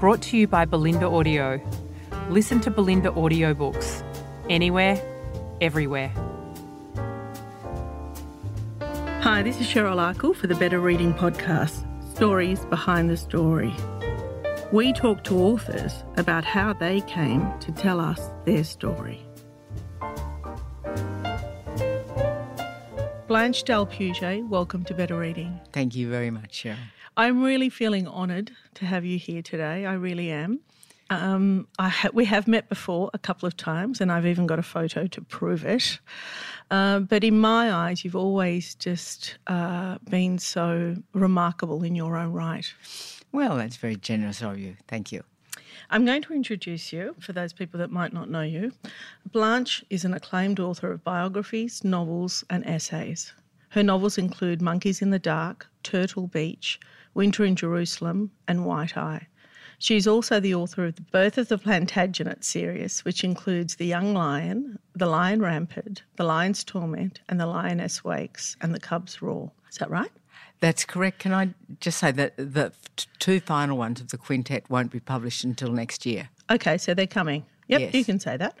brought to you by Bolinda Audio. Listen to Bolinda audiobooks anywhere, everywhere. Hi, this is Cheryl Akle for the Better Reading Podcast Stories Behind the Story. We talk to authors about how they came to tell us their story. Blanche d'Alpuget, welcome to Better Reading. Thank you very much, Cheryl. I'm really feeling honoured to have you here today. I really am. Um, I ha- we have met before a couple of times, and I've even got a photo to prove it. Uh, but in my eyes, you've always just uh, been so remarkable in your own right. Well, that's very generous of you. Thank you. I'm going to introduce you for those people that might not know you. Blanche is an acclaimed author of biographies, novels, and essays. Her novels include Monkeys in the Dark, Turtle Beach, Winter in Jerusalem, and White Eye. She is also the author of The Birth of the Plantagenet series, which includes The Young Lion, The Lion Rampant, The Lion's Torment, and The Lioness Wakes, and The Cub's Roar. Is that right? That's correct. Can I just say that the two final ones of the quintet won't be published until next year? Okay, so they're coming. Yep, Yes. you can say that.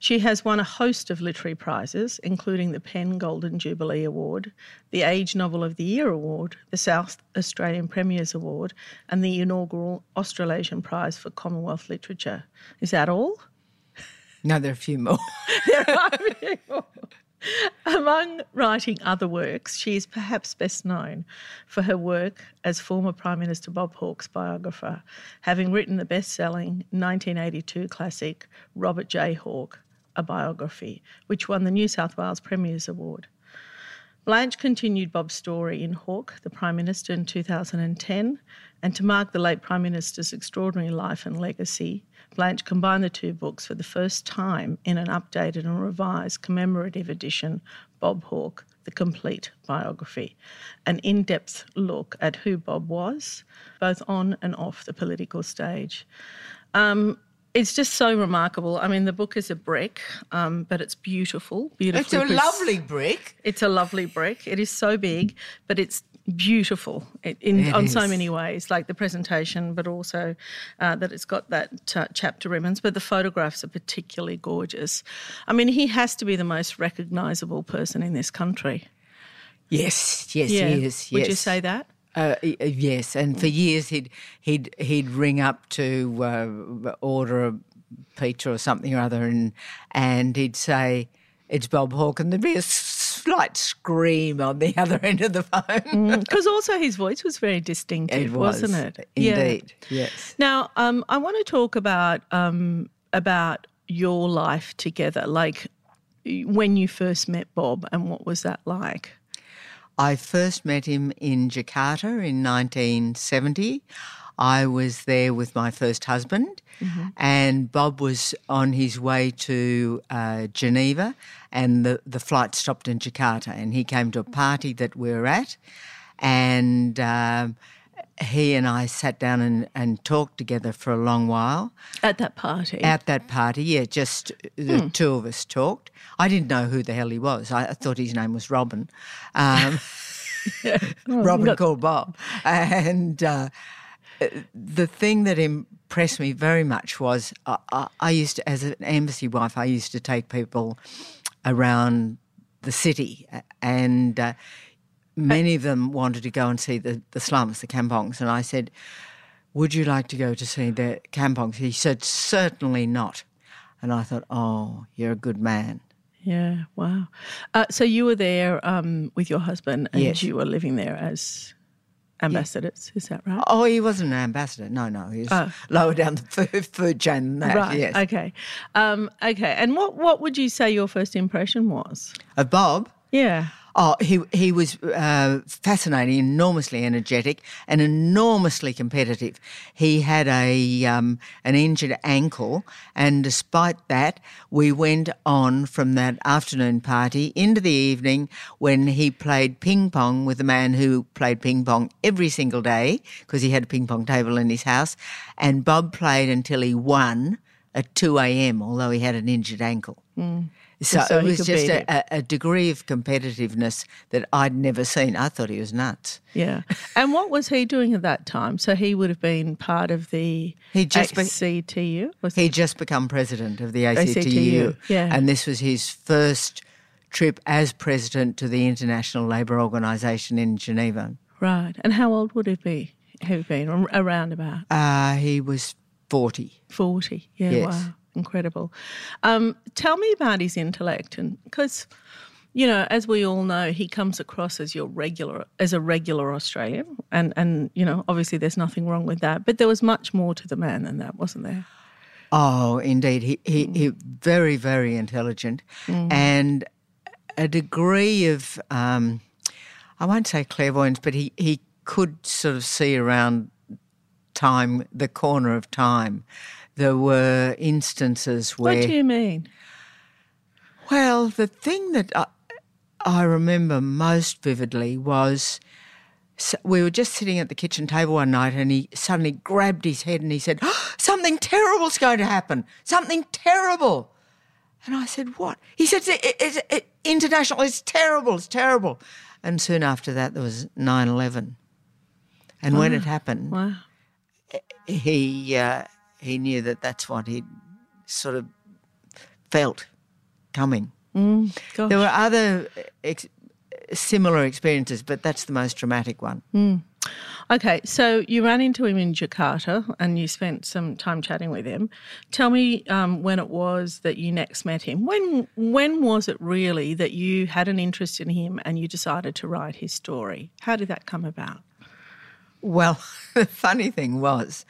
She has won a host of literary prizes, including the PEN Golden Jubilee Award, the Age Novel of the Year Award, the South Australian Premiers Award, and the inaugural Australasian Prize for Commonwealth Literature. Is that all? No, there are a few more. There are a few more. Among writing other works, she is perhaps best known for her work as former Prime Minister Bob Hawke's biographer, having written the best selling 1982 classic Robert J. Hawke, a biography, which won the New South Wales Premier's Award. Blanche continued Bob's story in Hawke, the Prime Minister, in 2010, and to mark the late Prime Minister's extraordinary life and legacy, Blanche combined the two books for the first time in an updated and revised commemorative edition, Bob Hawke, the complete biography, an in depth look at who Bob was, both on and off the political stage. Um, it's just so remarkable. I mean, the book is a brick, um, but it's beautiful. Beautiful. it's a lovely brick. It's a lovely brick. It is so big, but it's beautiful it, in It on so many ways, like the presentation, but also uh, that it's got that uh, chapter ribbons. But the photographs are particularly gorgeous. I mean, he has to be the most recognisable person in this country. Yes, yes, he is. Yes. Would you say that? Uh, uh, yes, and for years he'd he'd he'd ring up to uh, order a pizza or something or other, and and he'd say it's Bob Hawke, and there'd be a slight scream on the other end of the phone. Because also his voice was very distinctive, It was, wasn't it? Yeah. Indeed, yes. Now, um, I want to talk about um, about your life together, like when you first met Bob, and what was that like? I first met him in Jakarta in 1970. I was there with my first husband, and Bob was on his way to uh, Geneva, and the, the flight stopped in Jakarta, and he came to a party that we were at, and um, he and I sat down and, and talked together for a long while. At that party. At that party, yeah, just the two of us talked. I didn't know who the hell he was. I, I thought his name was Robin. Um, Robin called Bob. And uh, the thing that impressed me very much was I, I, I used to, as an embassy wife, I used to take people around the city and uh, many of them wanted to go and see the, the slums, the kampongs. And I said, would you like to go to see the kampongs? He said, certainly not. And I thought, oh, you're a good man. yeah, wow. Uh, so you were there um, with your husband, and Yes. you were living there as ambassadors. Is that right? Oh, he wasn't an ambassador. No, no, he was Oh. lower down the food, food chain than that. right. Yes. Okay. Um, okay. And what what would you say your first impression was? Of Bob, Yeah. Oh, he he was uh, fascinating, enormously energetic, and enormously competitive. He had a um, an injured ankle, and despite that, we went on from that afternoon party into the evening when he played ping pong with a man who played ping pong every single day because he had a ping pong table in his house, and Bob played until he won at two a.m. Although he had an injured ankle. Mm. So, So it was just a, a, degree of competitiveness that I'd never seen. I thought he was nuts. Yeah. And what was he doing at that time? So he would have been part of the He just ACTU? Was He'd just become president of the ACTU, ACTU, yeah. and this was his first trip as president to the International Labour Organisation in Geneva. Right. And how old would he be? Have been around about Uh, he was 40. forty. Yeah, Yes. wow, incredible. Um, tell me about his intellect, and because you know, as we all know, he comes across as your regular, as a regular Australian, and and you know, obviously, there's nothing wrong with that. But there was much more to the man than that, wasn't there? Oh, indeed. He, he, he very, very intelligent and a degree of, um, I won't say clairvoyance, but he, he could sort of see around time, the corner of time. There were instances where. What do you mean? Well, the thing that I, I remember most vividly was s- we were just sitting at the kitchen table one night and he suddenly grabbed his head and he said, "Oh, Something terrible's going to happen. Something terrible. And I said, What? He said, "It- it- It's it, international. It's terrible. It's terrible. And soon after that, there was 9 11. And when it happened, Wow. he, uh, he knew that that's what he'd sort of felt coming. Mm. There were other ex- similar experiences, but that's the most dramatic one. Okay, so you ran into him in Jakarta and you spent some time chatting with him. Tell me um, when it was that you next met him. When when was it really that you had an interest in him and you decided to write his story? How did that come about? Well, the funny thing was,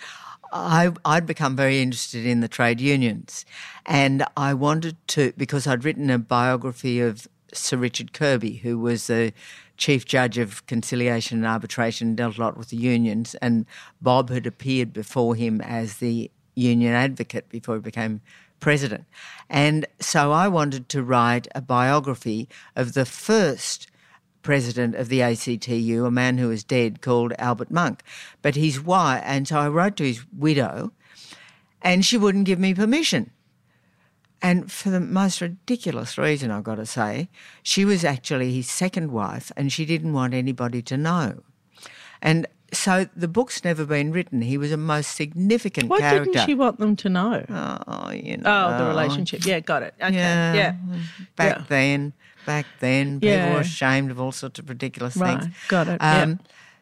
I, I'd become very interested in the trade unions, and I wanted to because I'd written a biography of Sir Richard Kirby, who was the chief judge of conciliation and arbitration, dealt a lot with the unions, and Bob had appeared before him as the union advocate before he became president. And so I wanted to write a biography of the first president of the ACTU, a man who is dead called Albert Monk. But his wife, and so I wrote to his widow, and she wouldn't give me permission. And for the most ridiculous reason, I've got to say, she was actually his second wife and she didn't want anybody to know. And so the book's never been written. He was a most significant Why character. didn't she want them to know? Oh, you know. Oh, the relationship. Yeah, got it. Okay. Yeah. Yeah. Back Yeah. then, back then, people Yeah. were ashamed of all sorts of ridiculous Right. things. Got it. Um,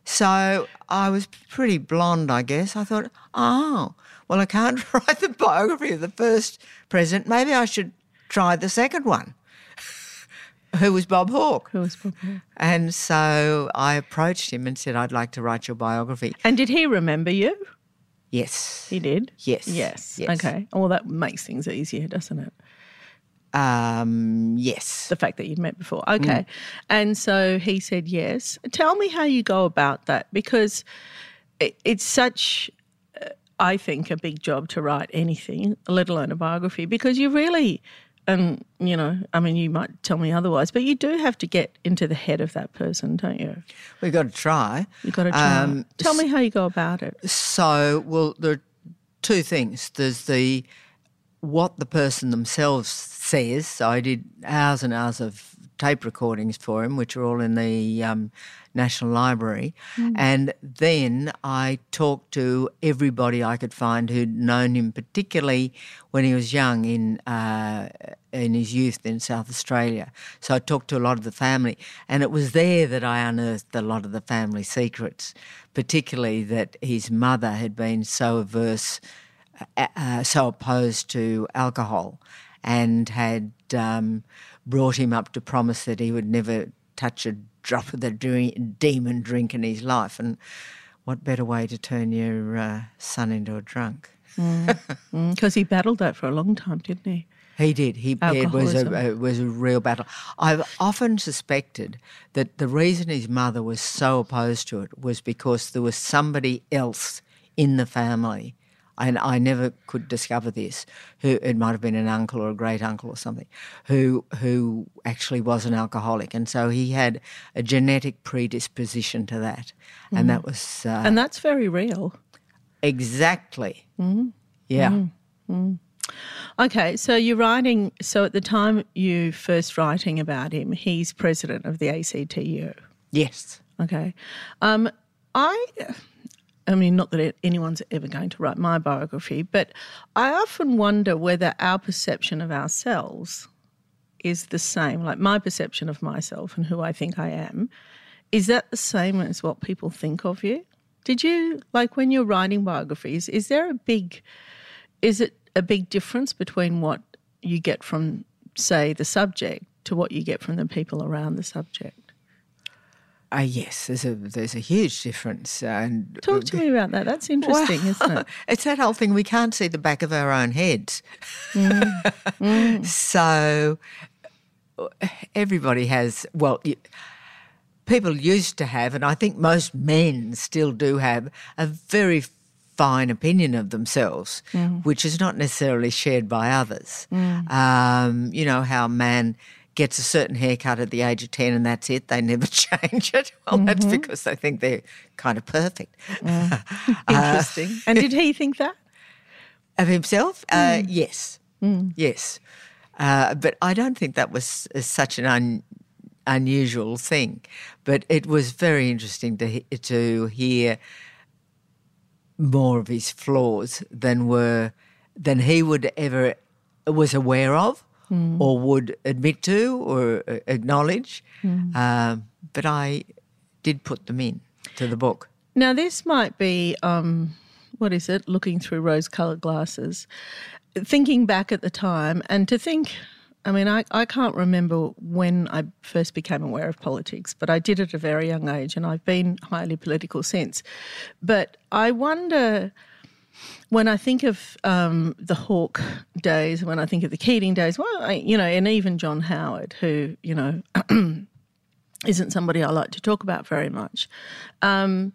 So I was pretty blonde, I guess. I thought, oh, well, I can't write the biography of the first president. Maybe I should try the second one, who was Bob Hawke. Who was Bob Hawke? And so I approached him and said, I'd like to write your biography. And did he remember you? Yes. He did. Yes. Yes. Yes. Okay. Well, that makes things easier, doesn't it? Um, yes. the fact that you'd met before. Okay. Mm. And so he said yes. Tell me how you go about that because it, it's such, uh, I think, a big job to write anything, let alone a biography, because you really, and you know, I mean, you might tell me otherwise, but you do have to get into the head of that person, don't you? We've got to try. You've got to try. Um, tell me how you go about it. So, well, there are two things. There's the what the person themselves says. So I did hours and hours of tape recordings for him, which are all in the um, National Library, and then I talked to everybody I could find who'd known him, particularly when he was young in uh, in his youth in South Australia. So I talked to a lot of the family, and it was there that I unearthed a lot of the family secrets, particularly that his mother had been so averse uh, so opposed to alcohol and had um, brought him up to promise that he would never touch a drop of the dre- demon drink in his life. And what better way to turn your uh, son into a drunk? Because he battled that for a long time, didn't he? He did. He it was a it was a real battle. I've often suspected that the reason his mother was so opposed to it was because there was somebody else in the family, and I never could discover this. Who it might have been an uncle or a great uncle or something, who who actually was an alcoholic, and so he had a genetic predisposition to that, and that was uh, And that's very real. exactly Mm-hmm. yeah. Okay, so you're writing. So at the time you first writing about him, he's president of the ACTU. Yes. Okay, um, I. I mean, not that anyone's ever going to write my biography, but I often wonder whether our perception of ourselves is the same. Like my perception of myself and who I think I am, is that the same as what people think of you? Did you like when you're writing biographies? Is there a big, is it a big difference between what you get from, say, the subject to what you get from the people around the subject? Uh, yes, there's a there's a huge difference. And Talk to me about that. That's interesting, isn't it? It's that whole thing. We can't see the back of our own heads. Mm. so everybody has. Well, you, people used to have, and I think most men still do have, a very fine opinion of themselves, Mm. which is not necessarily shared by others. Um, you know how man gets a certain haircut at the age of 10 and that's it, they never change it. Well, that's Mm-hmm. because they think they're kind of perfect. Interesting. and did he think that? Of himself? Uh, Mm. yes. Yes. Uh, but I don't think that was uh, such an un, unusual thing. But it was very interesting to, he- to hear more of his flaws than were than he would ever was aware of or would admit to or uh, acknowledge. Um, but I did put them in to the book. Now, this might be, um, what is it, looking through rose coloured glasses, thinking back at the time, and to think, I mean, I, I can't remember when I first became aware of politics, but I did at a very young age, and I've been highly political since. But I wonder. When I think of um, the Hawke days, when I think of the Keating days, well, I, you know, and even John Howard, who, you know, isn't somebody I like to talk about very much. Um,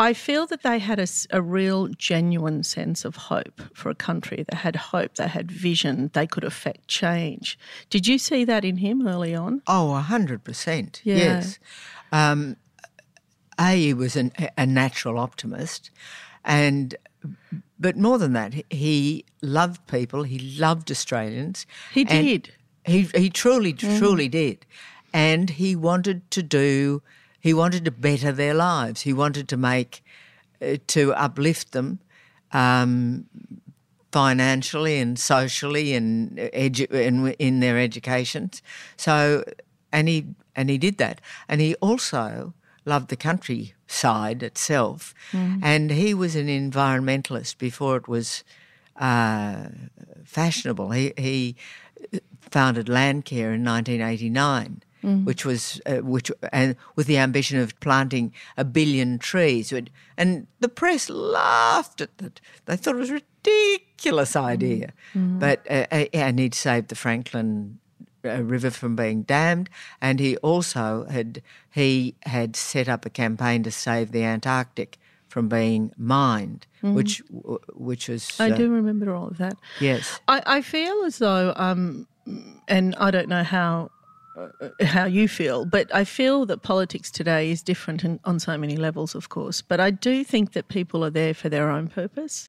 I feel that they had a real, genuine sense of hope for a country. They had hope, they had vision, they could affect change. Did you see that in him early on? Oh, a hundred percent. Yeah. Yes. Um, a, he was an, a natural optimist, and but more than that, he loved people. He loved Australians. He did. He he truly truly did, and he wanted to do. He wanted to better their lives. He wanted to make uh, to uplift them. Um, financially and socially and edu- in, in their educations. So, and he and he did that, and he also loved the countryside itself, and he was an environmentalist before it was uh, fashionable. He he founded Landcare in 1989. Which was uh, which and with the ambition of planting a billion trees, and, the press laughed at that. They thought it was a ridiculous idea, but uh, uh, and he'd saved the Franklin uh, River from being dammed, and he also had he had set up a campaign to save the Antarctic from being mined, which which was I uh, do remember all of that. yes. I, I feel as though, um, and I don't know how uh, how you feel, but I feel that politics today is different in, on so many levels, of course. But I do think that people are there for their own purpose.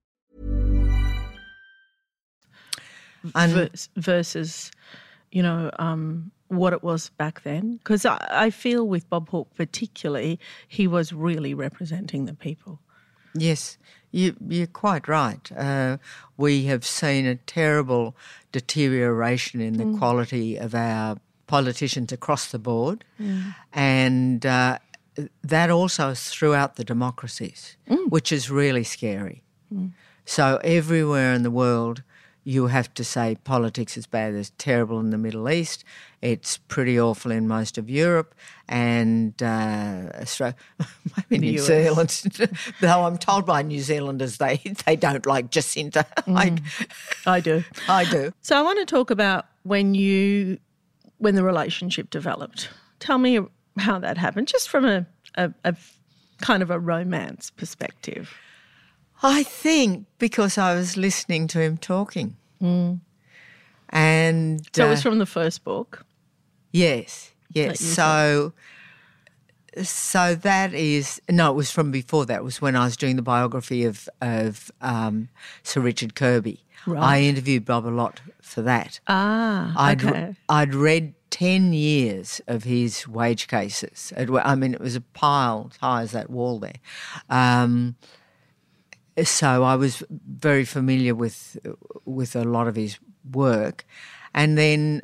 And- vers- versus, you know, um, what it was back then. Because I, I feel with Bob Hawke particularly, he was really representing the people. Yes, you, you're quite right. Uh, we have seen a terrible deterioration in the quality of our politicians across the board, and uh, that also is throughout the democracies, which is really scary. So everywhere in the world, you have to say politics is bad. It's terrible in the Middle East. It's pretty awful in most of Europe and uh, Australia, maybe New US. Zealand. Though I'm told by New Zealanders they they don't like Jacinda. I, I do. I do. So I want to talk about when you, when the relationship developed. Tell me how that happened, just from a, a, a kind of a romance perspective. I think because I was listening to him talking, and So it was uh, from the first book. Yes, yes. So, so that is no. It was from before that. It was when I was doing the biography of of um, Sir Richard Kirby. Right. I interviewed Bob a lot for that. Ah, I'd okay. I'd read ten years of his wage cases. It, I mean, it was a pile as high as that wall there. Um, so I was very familiar with with a lot of his work, and then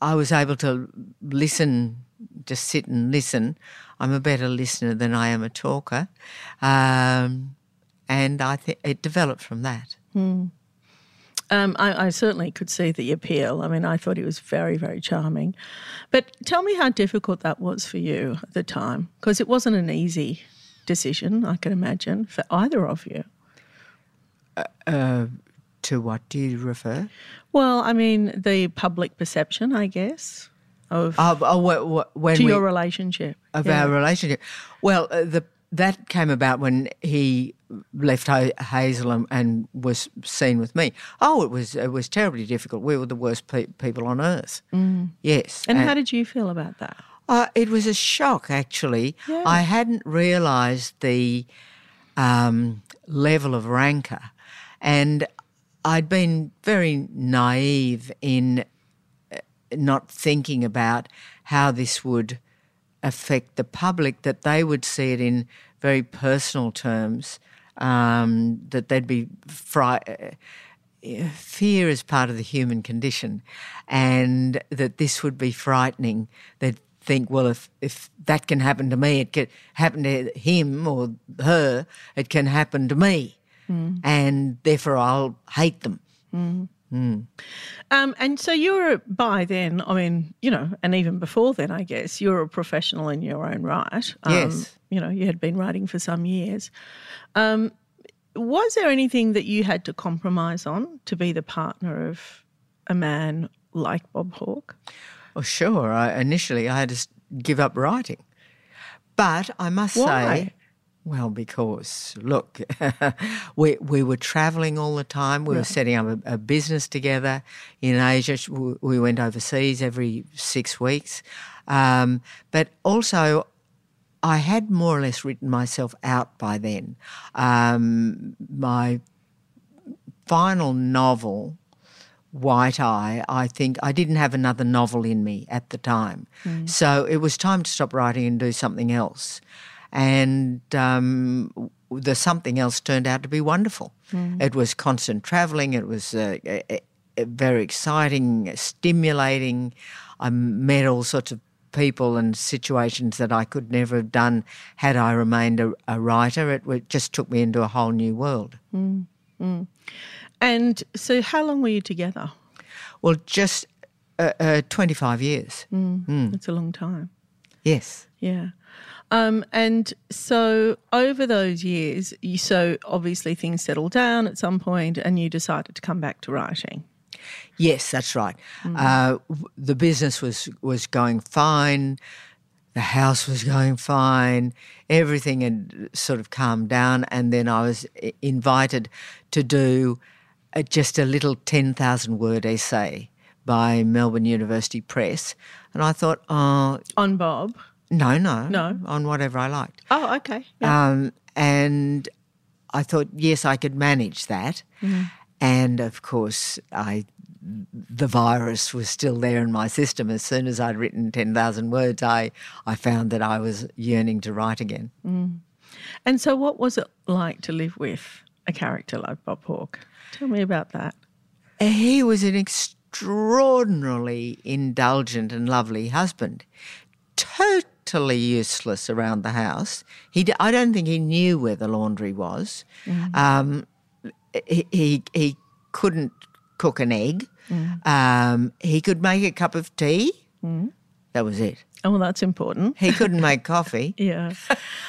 I was able to listen, just sit and listen. I'm a better listener than I am a talker, um, and I think it developed from that. Um, I, I certainly could see the appeal. I mean, I thought he was very, very charming. But tell me how difficult that was for you at the time, because it wasn't an easy decision, I can imagine, for either of you. To what do you refer? Well, I mean, the public perception, I guess, of Oh, oh, wh- when to we, your relationship. of Yeah. our relationship. Well, uh, the that came about when he left ha- Hazel and, and was seen with me. Oh, it was it was terribly difficult. We were the worst pe- people on earth. Yes. Mm. And how did you feel about that? Uh, it was a shock, actually. I hadn't realised the um, level of rancour, and I'd been very naive in uh, not thinking about how this would affect the public, that they would see it in very personal terms, um, that they'd be frightened fear is part of the human condition, and that this would be frightening. They'd think, well, if if that can happen to me, it can happen to him or her. It can happen to me, and therefore I'll hate them. Um, and so you were by then, I mean, you know, and even before then, I guess, you were a professional in your own right. Um, Yes. You know, you had been writing for some years. Um, was there anything that you had to compromise on to be the partner of a man like Bob Hawke? Well, sure. I, initially, I had to give up writing, but I must Why? say, well, because look, we we were travelling all the time. We were setting up a, a business together in Asia. We- We went overseas every six weeks, um, but also. I had more or less written myself out by then. Um, my final novel White Eye, I think I didn't have another novel in me at the time. So it was time to stop writing and do something else. And um, the something else turned out to be wonderful. It was constant travelling, it was uh, uh, uh, very exciting, stimulating. I met all sorts of people and situations that I could never have done had I remained a, a writer. It, it just took me into a whole new world. And so, how long were you together? Well, just uh, uh, 25 years. It's a long time. Yes. Yeah. Um, and so over those years, you, so obviously things settled down at some point and you decided to come back to writing. Yes, that's right. Uh, the business was was going fine. the house was going fine, everything had sort of calmed down, and then I was invited to do uh, just a little 10,000 word essay by Melbourne University Press. And I thought, oh, On Bob. no, no, No. on whatever I liked. Oh, okay. Yeah. Um, and I thought, yes, I could manage that. Mm-hmm. And of course, I the virus was still there in my system. As soon as I'd written ten thousand words, I I found that I was yearning to write again. and so, what was it like to live with a character like Bob Hawke? Tell me about that. He was an extraordinarily indulgent and lovely husband. Totally useless around the house. He, d- I don't think he knew where the laundry was. Um, he, he he couldn't cook an egg. Um, he could make a cup of tea. That was it. Oh, well, that's important. He couldn't make coffee. Yeah.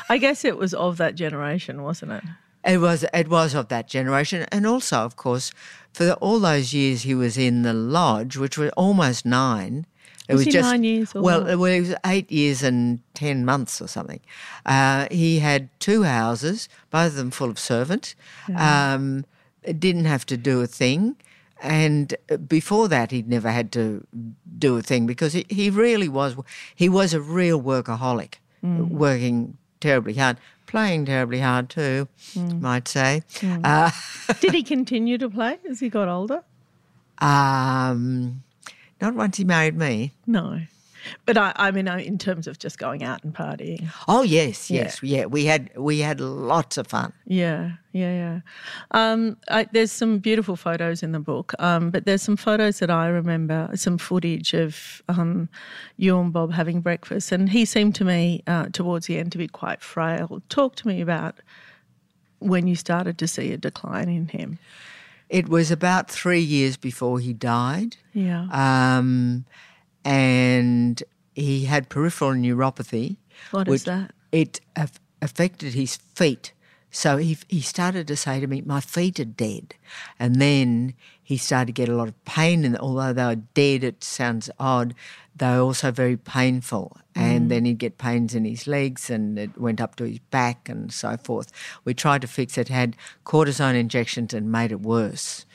I guess it was of that generation, wasn't it? It was it was of that generation, and also, of course, for all those years he was in the lodge, which was almost nine. It Was he nine years or well, what? it was eight years and ten months or something. Uh, he had two houses, both of them full of servants. Um, didn't have to do a thing, and before that, he'd never had to do a thing because he, he really was. He was a real workaholic, Mm. working terribly hard, playing terribly hard too, Mm. might say. Uh, Did he continue to play as he got older? um, not once he married me. No. But I, I mean, in terms of just going out and partying. Oh yes, Yeah. yes, yeah. We had we had lots of fun. Yeah, yeah, yeah. Um, I, there's some beautiful photos in the book, um, but there's some photos that I remember, some footage of um, you and Bob having breakfast, and he seemed to me uh, towards the end to be quite frail. Talk to me about when you started to see a decline in him. It was about three years before he died. Yeah. um, and he had peripheral neuropathy. What is that? It af- affected his feet. So he, he started to say to me, My feet are dead. And then he started to get a lot of pain. And although they were dead, it sounds odd, they were also very painful. And then he'd get pains in his legs and it went up to his back and so forth. We tried to fix it, had cortisone injections and made it worse,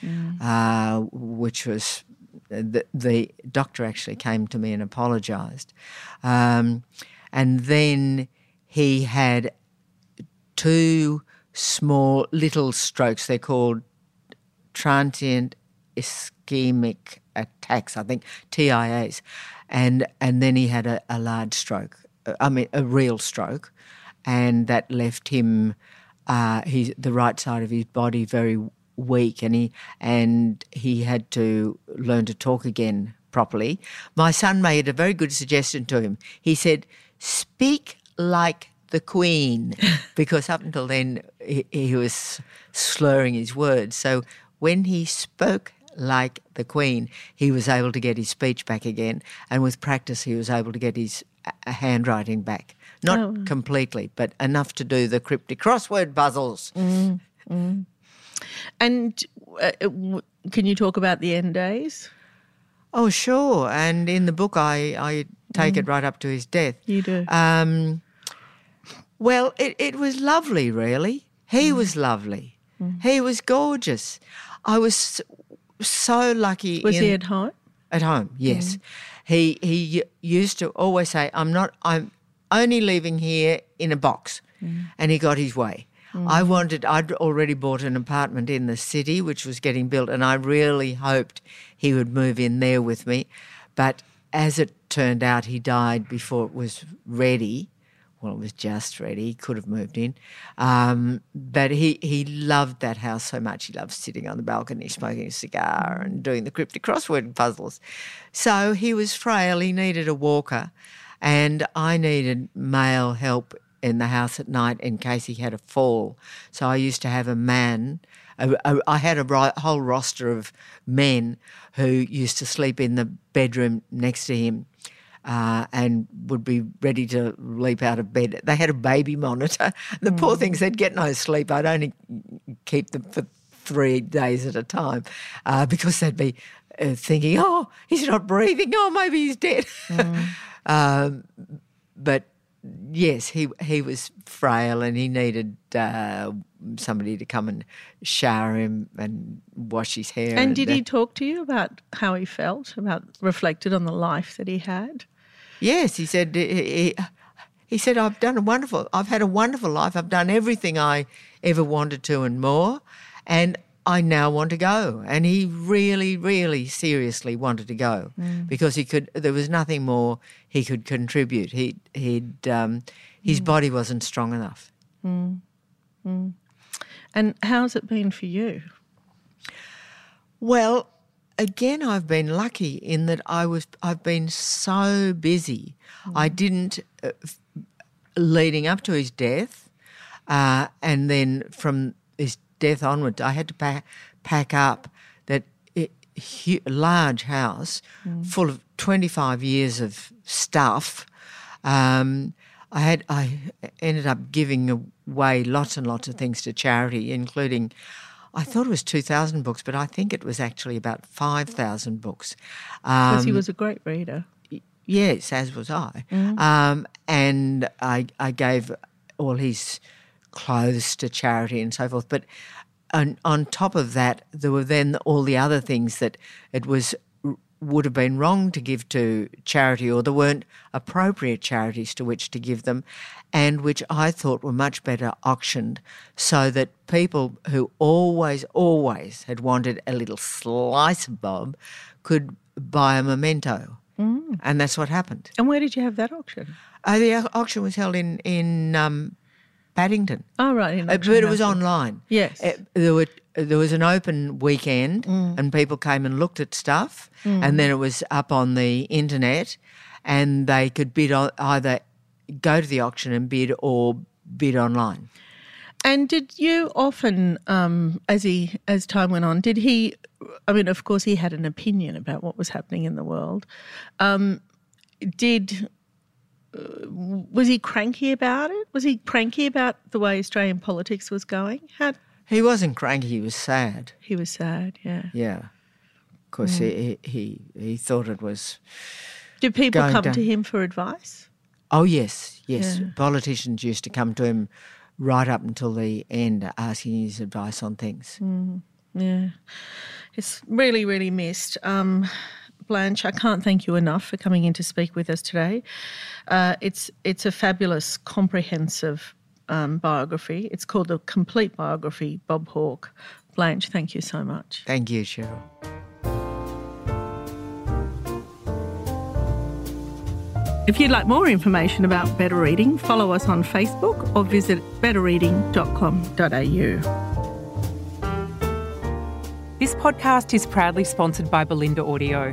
uh, which was the, the doctor actually came to me and apologised. Um, and then he had two small little strokes. They're called transient ischemic attacks, I think, TIAs. And, and then he had a, a large stroke, uh, I mean, a real stroke, and that left him, uh, his, the right side of his body very weak, and he, and he had to learn to talk again properly. My son made a very good suggestion to him. He said, Speak like the Queen, because up until then he, he was slurring his words. So when he spoke like the Queen, he was able to get his speech back again, and with practice, he was able to get his uh, uh handwriting back. Not oh, completely, but enough to do the cryptic crossword puzzles. Mm, mm. And uh, uh, w- can you talk about the end days? Oh, sure. And in the book, I, I take it mm. right up to his death. You do. Um, well, it, it was lovely, really. He mm. was lovely. Mm. He was gorgeous. I was so lucky. Was in, he at home? At home, yes. He he used to always say, "I'm not. I'm only leaving here in a box," and he got his way. I wanted. I'd already bought an apartment in the city, which was getting built, and I really hoped he would move in there with me. But as it turned out, he died before it was ready. Well, it was just ready. He could have moved in. Um, but he, he loved that house so much. He loved sitting on the balcony, smoking a cigar and doing the cryptic crossword puzzles. So he was frail. He needed a walker. And I needed male help in the house at night in case he had a fall. So I used to have a man. a- a- I had a ro- whole roster of men who used to sleep in the bedroom next to him uh, and would be ready to leap out of bed. They had a baby monitor. The poor things, they'd get no sleep. I'd only keep them for three days at a time uh, because they'd be uh, thinking, oh, he's not breathing. Oh, maybe he's dead. um, but yes, he he was frail and he needed uh, somebody to come and shower him and wash his hair. And did uh, he talk to you about how he felt, about reflected on the life that he had? Yes, he said. He, he said, "I've done a wonderful. I've had a wonderful life. I've done everything I ever wanted to and more, and I now want to go." And he really, really seriously wanted to go because he could. There was nothing more he could contribute. He he'd um, his body wasn't strong enough. And how's it been for you? Well, again, I've been lucky in that I was. I've been so busy. I didn't, uh, leading up to his death, uh, and then from death onwards, I had to pack, pack up that hu- large house full of twenty five years of stuff. Um, I had I ended up giving away lots and lots of things to charity, including I thought it was two thousand books, but I think it was actually about five thousand books. Because he Um, was a great reader. Yes, as was I. Um, and I, I gave all his clothes to charity and so forth. But on, on top of that, there were then all the other things that it was would have been wrong to give to charity, or there weren't appropriate charities to which to give them, and which I thought were much better auctioned, so that people who always, always had wanted a little slice of Bob could buy a memento. And that's what happened. And where did you have that auction? Uh, the auction was held in in um, Paddington, Oh, right. In Uh, but it was online. Yes. Uh, there were there was an open weekend, and people came and looked at stuff, and then it was up on the internet, and they could bid on either go to the auction and bid or bid online. And did you often, um, as he as time went on, did he? I mean, of course, he had an opinion about what was happening in the world. Um, did was he cranky about it? Was he cranky about the way Australian politics was going? How He wasn't cranky; he was sad. he was sad. Yeah. Yeah, of course, he, he he thought it was. Did people come down. to him for advice? Oh yes, yes. Yeah. Politicians used to come to him right up until the end, asking his advice on things. Mm. Yeah, it's really, really missed. Um, Blanche, I can't thank you enough for coming in to speak with us today. Uh, it's it's a fabulous, comprehensive um, biography. It's called the Complete Biography, Bob Hawke. Blanche, thank you so much. Thank you, Cheryl. If you'd like more information about better reading, follow us on Facebook or visit betterreading.com.au. This podcast is proudly sponsored by Bolinda Audio.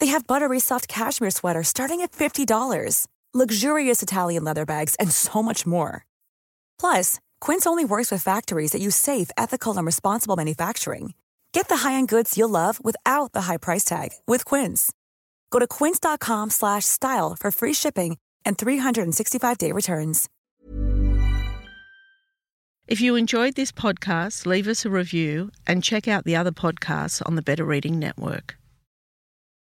They have buttery soft cashmere sweaters starting at $50, luxurious Italian leather bags, and so much more. Plus, Quince only works with factories that use safe, ethical, and responsible manufacturing. Get the high-end goods you'll love without the high price tag with Quince. Go to quince.com/style for free shipping and 365-day returns. If you enjoyed this podcast, leave us a review and check out the other podcasts on the Better Reading Network.